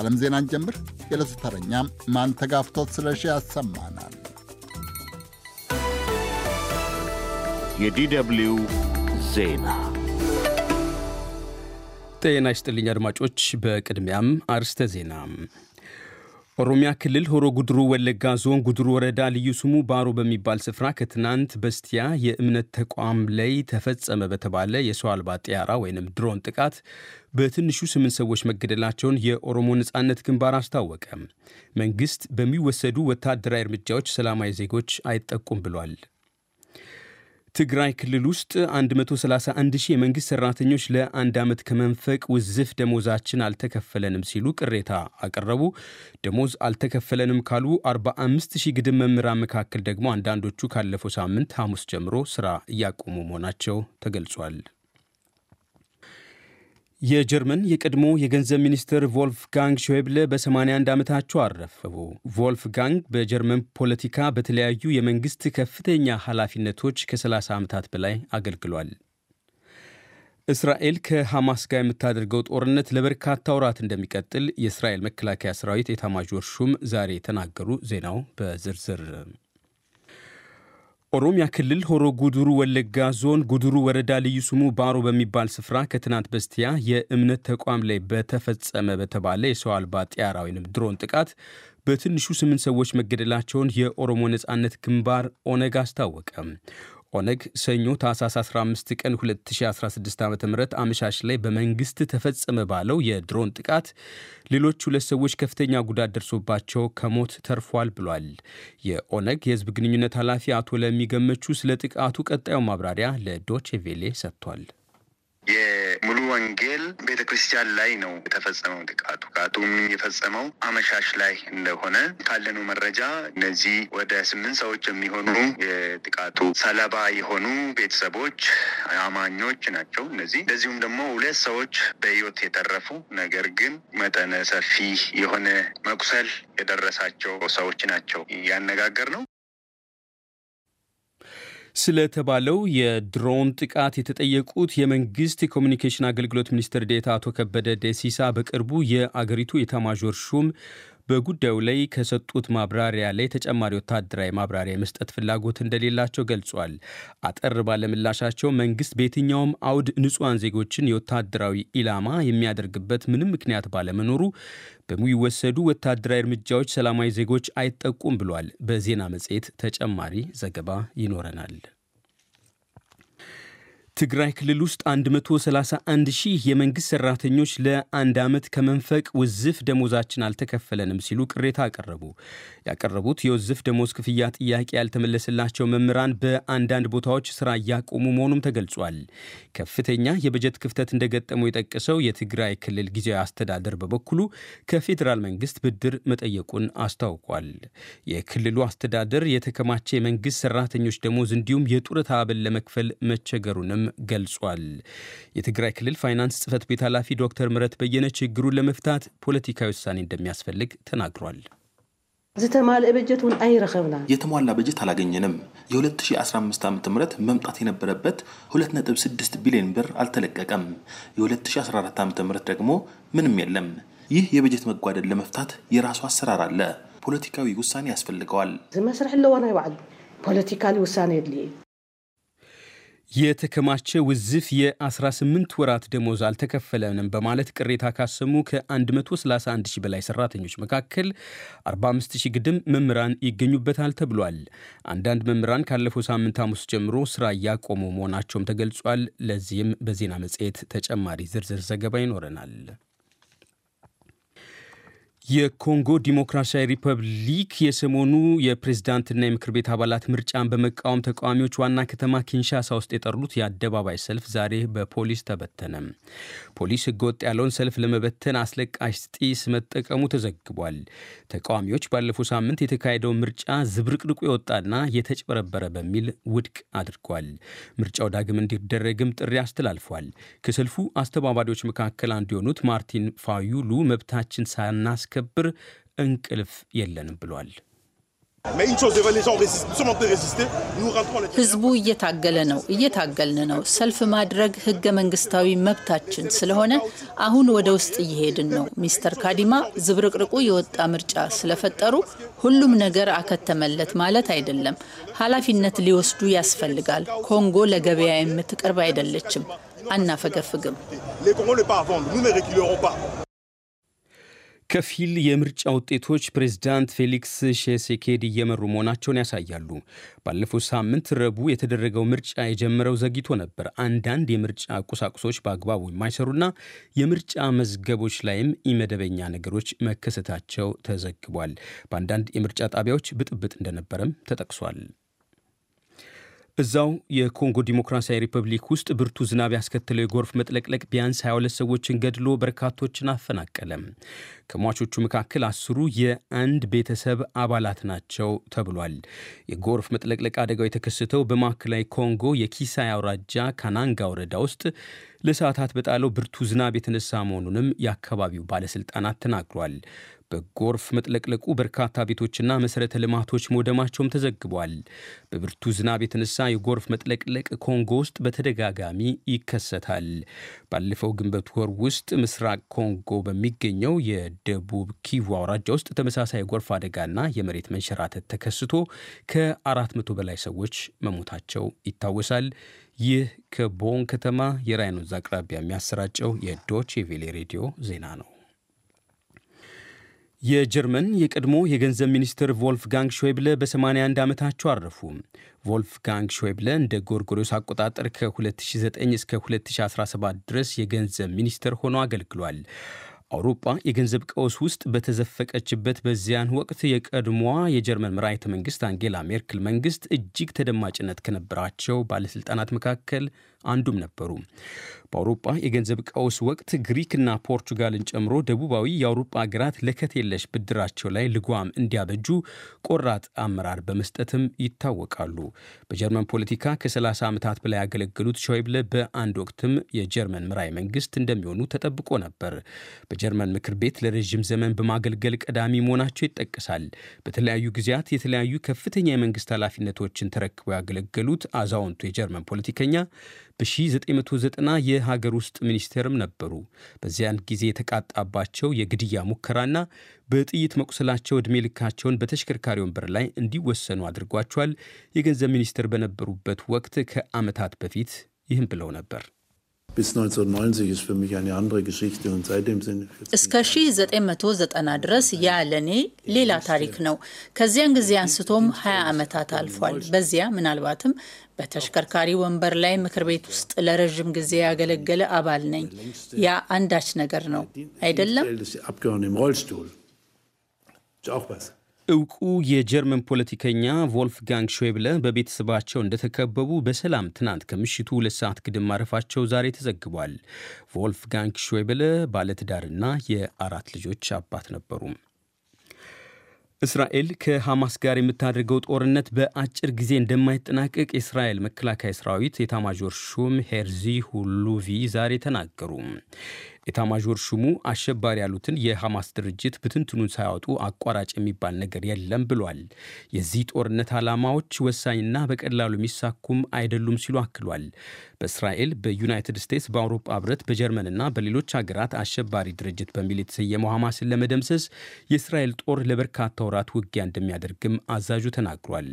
ከዓለም ዜናን ጀምር። የዕለቱ ተረኛ ማንተጋፍቶት ስለሺ ያሰማናል። የዲደብልዩ ዜና ጤና ይስጥልኝ አድማጮች። በቅድሚያም አርስተ ዜና ኦሮሚያ ክልል ሆሮ ጉድሩ ወለጋ ዞን ጉድሩ ወረዳ ልዩ ስሙ ባሮ በሚባል ስፍራ ከትናንት በስቲያ የእምነት ተቋም ላይ ተፈጸመ በተባለ የሰው አልባ ጥያራ ወይም ድሮን ጥቃት በትንሹ ስምንት ሰዎች መገደላቸውን የኦሮሞ ነጻነት ግንባር አስታወቀ። መንግሥት በሚወሰዱ ወታደራዊ እርምጃዎች ሰላማዊ ዜጎች አይጠቁም ብሏል። ትግራይ ክልል ውስጥ 131 ሺህ የመንግሥት ሠራተኞች ለአንድ ዓመት ከመንፈቅ ውዝፍ ደሞዛችን አልተከፈለንም ሲሉ ቅሬታ አቀረቡ። ደሞዝ አልተከፈለንም ካሉ 45 ሺህ ግድም መምህራን መካከል ደግሞ አንዳንዶቹ ካለፈው ሳምንት ሐሙስ ጀምሮ ሥራ እያቆሙ መሆናቸው ተገልጿል። የጀርመን የቀድሞ የገንዘብ ሚኒስትር ቮልፍጋንግ ሾይብለ በ81 ዓመታቸው አረፉ። ቮልፍጋንግ በጀርመን ፖለቲካ በተለያዩ የመንግሥት ከፍተኛ ኃላፊነቶች ከ30 ዓመታት በላይ አገልግሏል። እስራኤል ከሐማስ ጋር የምታደርገው ጦርነት ለበርካታ ወራት እንደሚቀጥል የእስራኤል መከላከያ ሰራዊት ኤታማዦር ሹም ዛሬ ተናገሩ። ዜናው በዝርዝር ኦሮሚያ ክልል ሆሮ ጉድሩ ወለጋ ዞን ጉድሩ ወረዳ ልዩ ስሙ ባሮ በሚባል ስፍራ ከትናንት በስቲያ የእምነት ተቋም ላይ በተፈጸመ በተባለ የሰው አልባ ጥያራ ወይም ድሮን ጥቃት በትንሹ ስምንት ሰዎች መገደላቸውን የኦሮሞ ነጻነት ግንባር ኦነግ አስታወቀ። ኦነግ ሰኞ ታህሳስ 15 ቀን 2016 ዓ ም አመሻሽ ላይ በመንግስት ተፈጸመ ባለው የድሮን ጥቃት ሌሎች ሁለት ሰዎች ከፍተኛ ጉዳት ደርሶባቸው ከሞት ተርፏል ብሏል። የኦነግ የህዝብ ግንኙነት ኃላፊ አቶ ለሚገመቹ ስለ ጥቃቱ ቀጣዩ ማብራሪያ ለዶቼ ቬሌ ሰጥቷል። የሙሉ ወንጌል ቤተ ክርስቲያን ላይ ነው የተፈጸመው ጥቃቱ። ጥቃቱም የፈጸመው አመሻሽ ላይ እንደሆነ ካለነው መረጃ እነዚህ ወደ ስምንት ሰዎች የሚሆኑ የጥቃቱ ሰለባ የሆኑ ቤተሰቦች አማኞች ናቸው። እነዚህ እንደዚሁም ደግሞ ሁለት ሰዎች በህይወት የተረፉ ነገር ግን መጠነ ሰፊ የሆነ መቁሰል የደረሳቸው ሰዎች ናቸው ያነጋገር ነው። ስለተባለው የድሮን ጥቃት የተጠየቁት የመንግስት የኮሚኒኬሽን አገልግሎት ሚኒስትር ዴታ አቶ ከበደ ደሲሳ በቅርቡ የአገሪቱ ኤታማዦር ሹም በጉዳዩ ላይ ከሰጡት ማብራሪያ ላይ ተጨማሪ ወታደራዊ ማብራሪያ የመስጠት ፍላጎት እንደሌላቸው ገልጿል። አጠር ባለምላሻቸው መንግስት በየትኛውም አውድ ንጹሐን ዜጎችን የወታደራዊ ኢላማ የሚያደርግበት ምንም ምክንያት ባለመኖሩ በሚወሰዱ ወታደራዊ እርምጃዎች ሰላማዊ ዜጎች አይጠቁም ብሏል። በዜና መጽሔት ተጨማሪ ዘገባ ይኖረናል። ትግራይ ክልል ውስጥ 131 ሺህ የመንግሥት ሠራተኞች ለአንድ ዓመት ከመንፈቅ ውዝፍ ደሞዛችን አልተከፈለንም ሲሉ ቅሬታ አቀረቡ። ያቀረቡት የውዝፍ ደሞዝ ክፍያ ጥያቄ ያልተመለሰላቸው መምህራን በአንዳንድ ቦታዎች ሥራ እያቆሙ መሆኑም ተገልጿል። ከፍተኛ የበጀት ክፍተት እንደገጠመው የጠቀሰው የትግራይ ክልል ጊዜያዊ አስተዳደር በበኩሉ ከፌዴራል መንግሥት ብድር መጠየቁን አስታውቋል። የክልሉ አስተዳደር የተከማቸ የመንግሥት ሠራተኞች ደሞዝ እንዲሁም የጡረታ አበል ለመክፈል መቸገሩንም ገልጿል። የትግራይ ክልል ፋይናንስ ጽሕፈት ቤት ኃላፊ ዶክተር ምረት በየነ ችግሩን ለመፍታት ፖለቲካዊ ውሳኔ እንደሚያስፈልግ ተናግሯል። ዝተማልአ በጀት እውን አይረኸብና የተሟላ በጀት አላገኘንም። የ2015 ዓ ም መምጣት የነበረበት 2.6 ቢሊዮን ብር አልተለቀቀም። የ2014 ዓ ም ደግሞ ምንም የለም። ይህ የበጀት መጓደል ለመፍታት የራሱ አሰራር አለ። ፖለቲካዊ ውሳኔ ያስፈልገዋል። ዝመስርሕ ኣለዎ ናይ ባዕሉ ፖለቲካሊ ውሳኔ የድልየ የተከማቸ ውዝፍ የ18 ወራት ደሞዝ አልተከፈለንም በማለት ቅሬታ ካሰሙ ከ131 ሺህ በላይ ሰራተኞች መካከል 45 ሺህ ግድም መምህራን ይገኙበታል ተብሏል። አንዳንድ መምህራን ካለፈው ሳምንት ሐሙስ ጀምሮ ስራ እያቆሙ መሆናቸውም ተገልጿል። ለዚህም በዜና መጽሔት ተጨማሪ ዝርዝር ዘገባ ይኖረናል። የኮንጎ ዲሞክራሲያዊ ሪፐብሊክ የሰሞኑ የፕሬዝዳንትና የምክር ቤት አባላት ምርጫን በመቃወም ተቃዋሚዎች ዋና ከተማ ኪንሻሳ ውስጥ የጠሩት የአደባባይ ሰልፍ ዛሬ በፖሊስ ተበተነ። ፖሊስ ህገወጥ ያለውን ሰልፍ ለመበተን አስለቃሽ ጢስ መጠቀሙ ተዘግቧል። ተቃዋሚዎች ባለፈው ሳምንት የተካሄደውን ምርጫ ዝብርቅርቁ የወጣና የተጭበረበረ በሚል ውድቅ አድርጓል። ምርጫው ዳግም እንዲደረግም ጥሪ አስተላልፏል። ከሰልፉ አስተባባሪዎች መካከል አንዱ የሆኑት ማርቲን ፋዩሉ መብታችን ሳናስከብር እንቅልፍ የለንም ብሏል። ህዝቡ እየታገለ ነው፣ እየታገልን ነው። ሰልፍ ማድረግ ህገ መንግስታዊ መብታችን ስለሆነ አሁን ወደ ውስጥ እየሄድን ነው። ሚስተር ካዲማ ዝብርቅርቁ የወጣ ምርጫ ስለፈጠሩ ሁሉም ነገር አከተመለት ማለት አይደለም። ኃላፊነት ሊወስዱ ያስፈልጋል። ኮንጎ ለገበያ የምትቀርብ አይደለችም። አናፈገፍግም። ከፊል የምርጫ ውጤቶች ፕሬዝዳንት ፌሊክስ ቺሴኬዲ እየመሩ መሆናቸውን ያሳያሉ። ባለፈው ሳምንት ረቡዕ የተደረገው ምርጫ የጀመረው ዘግይቶ ነበር። አንዳንድ የምርጫ ቁሳቁሶች በአግባቡ የማይሰሩና የምርጫ መዝገቦች ላይም ኢመደበኛ ነገሮች መከሰታቸው ተዘግቧል። በአንዳንድ የምርጫ ጣቢያዎች ብጥብጥ እንደነበረም ተጠቅሷል። እዛው የኮንጎ ዲሞክራሲያዊ ሪፐብሊክ ውስጥ ብርቱ ዝናብ ያስከተለው የጎርፍ መጥለቅለቅ ቢያንስ 22 ሰዎችን ገድሎ በርካቶችን አፈናቀለም። ከሟቾቹ መካከል አስሩ የአንድ ቤተሰብ አባላት ናቸው ተብሏል። የጎርፍ መጥለቅለቅ አደጋው የተከሰተው በማዕከላዊ ኮንጎ የኪሳይ አውራጃ ካናንጋ ወረዳ ውስጥ ለሰዓታት በጣለው ብርቱ ዝናብ የተነሳ መሆኑንም የአካባቢው ባለሥልጣናት ተናግሯል። በጎርፍ መጥለቅለቁ በርካታ ቤቶችና መሠረተ ልማቶች መውደማቸውም ተዘግቧል። በብርቱ ዝናብ የተነሳ የጎርፍ መጥለቅለቅ ኮንጎ ውስጥ በተደጋጋሚ ይከሰታል። ባለፈው ግንቦት ወር ውስጥ ምስራቅ ኮንጎ በሚገኘው የደቡብ ኪቩ አውራጃ ውስጥ ተመሳሳይ የጎርፍ አደጋና የመሬት መንሸራተት ተከስቶ ከአራት መቶ በላይ ሰዎች መሞታቸው ይታወሳል። ይህ ከቦን ከተማ የራይን ወንዝ አቅራቢያ የሚያሰራጨው የዶቼ ቬሌ ሬዲዮ ዜና ነው። የጀርመን የቀድሞ የገንዘብ ሚኒስትር ቮልፍጋንግ ሾይብለ በ81 ዓመታቸው አረፉ። ቮልፍጋንግ ሾይብለ እንደ ጎርጎሮስ አቆጣጠር ከ2009 እስከ 2017 ድረስ የገንዘብ ሚኒስትር ሆኖ አገልግሏል። አውሮፓ የገንዘብ ቀውስ ውስጥ በተዘፈቀችበት በዚያን ወቅት የቀድሞዋ የጀርመን መራሒተ መንግስት አንጌላ ሜርክል መንግስት እጅግ ተደማጭነት ከነበራቸው ባለሥልጣናት መካከል አንዱም ነበሩ። በአውሮፓ የገንዘብ ቀውስ ወቅት ግሪክና ፖርቹጋልን ጨምሮ ደቡባዊ የአውሮፓ ሀገራት ለከት የለሽ ብድራቸው ላይ ልጓም እንዲያበጁ ቆራጥ አመራር በመስጠትም ይታወቃሉ። በጀርመን ፖለቲካ ከ30 ዓመታት በላይ ያገለገሉት ሾይብለ በአንድ ወቅትም የጀርመን መራሄ መንግስት እንደሚሆኑ ተጠብቆ ነበር። በጀርመን ምክር ቤት ለረዥም ዘመን በማገልገል ቀዳሚ መሆናቸው ይጠቀሳል። በተለያዩ ጊዜያት የተለያዩ ከፍተኛ የመንግስት ኃላፊነቶችን ተረክበው ያገለገሉት አዛውንቱ የጀርመን ፖለቲከኛ በ1990 የሀገር ውስጥ ሚኒስቴርም ነበሩ። በዚያን ጊዜ የተቃጣባቸው የግድያ ሙከራና በጥይት መቁሰላቸው ዕድሜ ልካቸውን በተሽከርካሪ ወንበር ላይ እንዲወሰኑ አድርጓቸዋል። የገንዘብ ሚኒስትር በነበሩበት ወቅት ከዓመታት በፊት ይህም ብለው ነበር። እስከ 1990 ድረስ ያ ለኔ ሌላ ታሪክ ነው። ከዚያን ጊዜ አንስቶም 20 ዓመታት አልፏል። በዚያ ምናልባትም በተሽከርካሪ ወንበር ላይ ምክር ቤት ውስጥ ለረዥም ጊዜ ያገለገለ አባል ነኝ። ያ አንዳች ነገር ነው አይደለም? እውቁ የጀርመን ፖለቲከኛ ቮልፍጋንግ ሾይብለ በቤተሰባቸው እንደተከበቡ በሰላም ትናንት ከምሽቱ ሁለት ሰዓት ግድም ማረፋቸው ዛሬ ተዘግቧል። ቮልፍጋንግ ሾይብለ ባለትዳርና የአራት ልጆች አባት ነበሩ። እስራኤል ከሐማስ ጋር የምታደርገው ጦርነት በአጭር ጊዜ እንደማይጠናቀቅ የእስራኤል መከላከያ ሰራዊት ኤታማዦር ሹም ሄርዚ ሃሌቪ ዛሬ ተናገሩ። ኤታማዦር ሹሙ አሸባሪ ያሉትን የሐማስ ድርጅት ብትንትኑን ሳያወጡ አቋራጭ የሚባል ነገር የለም ብሏል። የዚህ ጦርነት ዓላማዎች ወሳኝና በቀላሉ የሚሳኩም አይደሉም ሲሉ አክሏል። በእስራኤል፣ በዩናይትድ ስቴትስ፣ በአውሮፓ ህብረት፣ በጀርመንና በሌሎች ሀገራት አሸባሪ ድርጅት በሚል የተሰየመው ሐማስን ለመደምሰስ የእስራኤል ጦር ለበርካታ ወራት ውጊያ እንደሚያደርግም አዛዡ ተናግሯል።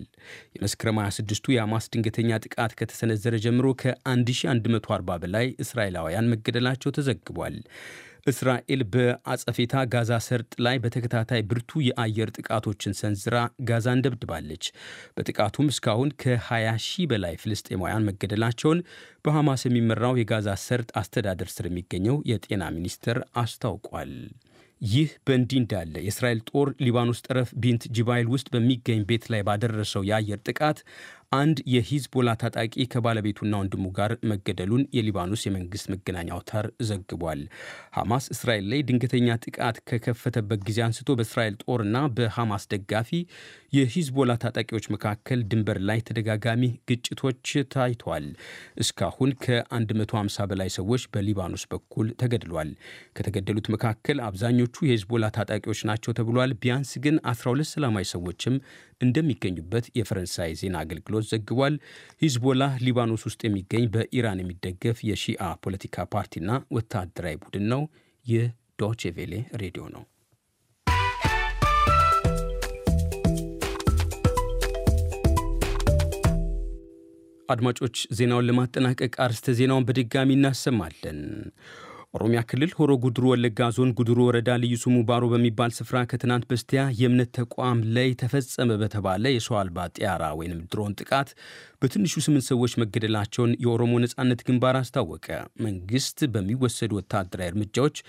የመስከረም 26ቱ የሐማስ ድንገተኛ ጥቃት ከተሰነዘረ ጀምሮ ከ1140 በላይ እስራኤላውያን መገደላቸው ተዘግቧል። እስራኤል በአጸፌታ ጋዛ ሰርጥ ላይ በተከታታይ ብርቱ የአየር ጥቃቶችን ሰንዝራ ጋዛን ደብድባለች። በጥቃቱም እስካሁን ከ20 ሺህ በላይ ፍልስጤማውያን መገደላቸውን በሐማስ የሚመራው የጋዛ ሰርጥ አስተዳደር ስር የሚገኘው የጤና ሚኒስቴር አስታውቋል። ይህ በእንዲህ እንዳለ የእስራኤል ጦር ሊባኖስ ጠረፍ ቢንት ጂባይል ውስጥ በሚገኝ ቤት ላይ ባደረሰው የአየር ጥቃት አንድ የሂዝቦላ ታጣቂ ከባለቤቱና ወንድሙ ጋር መገደሉን የሊባኖስ የመንግስት መገናኛ አውታር ዘግቧል። ሐማስ እስራኤል ላይ ድንገተኛ ጥቃት ከከፈተበት ጊዜ አንስቶ በእስራኤል ጦርና በሐማስ ደጋፊ የሂዝቦላ ታጣቂዎች መካከል ድንበር ላይ ተደጋጋሚ ግጭቶች ታይተዋል። እስካሁን ከ150 በላይ ሰዎች በሊባኖስ በኩል ተገድሏል። ከተገደሉት መካከል አብዛኞቹ የሂዝቦላ ታጣቂዎች ናቸው ተብሏል። ቢያንስ ግን 12 ሰላማዊ ሰዎችም እንደሚገኙበት የፈረንሳይ ዜና አገልግሎት ዘግቧል። ሂዝቦላ ሊባኖስ ውስጥ የሚገኝ በኢራን የሚደገፍ የሺአ ፖለቲካ ፓርቲና ወታደራዊ ቡድን ነው። ይህ ዶቼ ቬሌ ሬዲዮ ነው። አድማጮች ዜናውን ለማጠናቀቅ አርስተ ዜናውን በድጋሚ እናሰማለን። ኦሮሚያ ክልል ሆሮ ጉድሩ ወለጋ ዞን ጉድሩ ወረዳ ልዩ ስሙ ባሮ በሚባል ስፍራ ከትናንት በስቲያ የእምነት ተቋም ላይ ተፈጸመ በተባለ የሰው አልባ ጢያራ ወይም ድሮን ጥቃት በትንሹ ስምንት ሰዎች መገደላቸውን የኦሮሞ ነጻነት ግንባር አስታወቀ። መንግስት በሚወሰዱ ወታደራዊ እርምጃዎች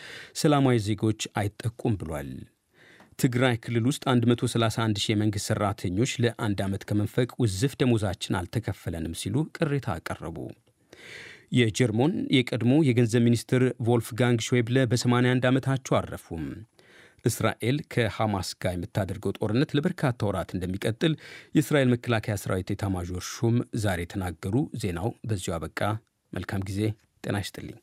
ሰላማዊ ዜጎች አይጠቁም ብሏል። ትግራይ ክልል ውስጥ 131 ሺህ የመንግሥት ሠራተኞች ለአንድ ዓመት ከመንፈቅ ውዝፍ ደሞዛችን አልተከፈለንም ሲሉ ቅሬታ አቀረቡ። የጀርመን የቀድሞ የገንዘብ ሚኒስትር ቮልፍጋንግ ሾይብለ በ81 ዓመታቸው አረፉም። እስራኤል ከሐማስ ጋር የምታደርገው ጦርነት ለበርካታ ወራት እንደሚቀጥል የእስራኤል መከላከያ ሰራዊት ኤታማዦር ሹም ዛሬ ተናገሩ። ዜናው በዚሁ አበቃ። መልካም ጊዜ። ጤና ይስጥልኝ።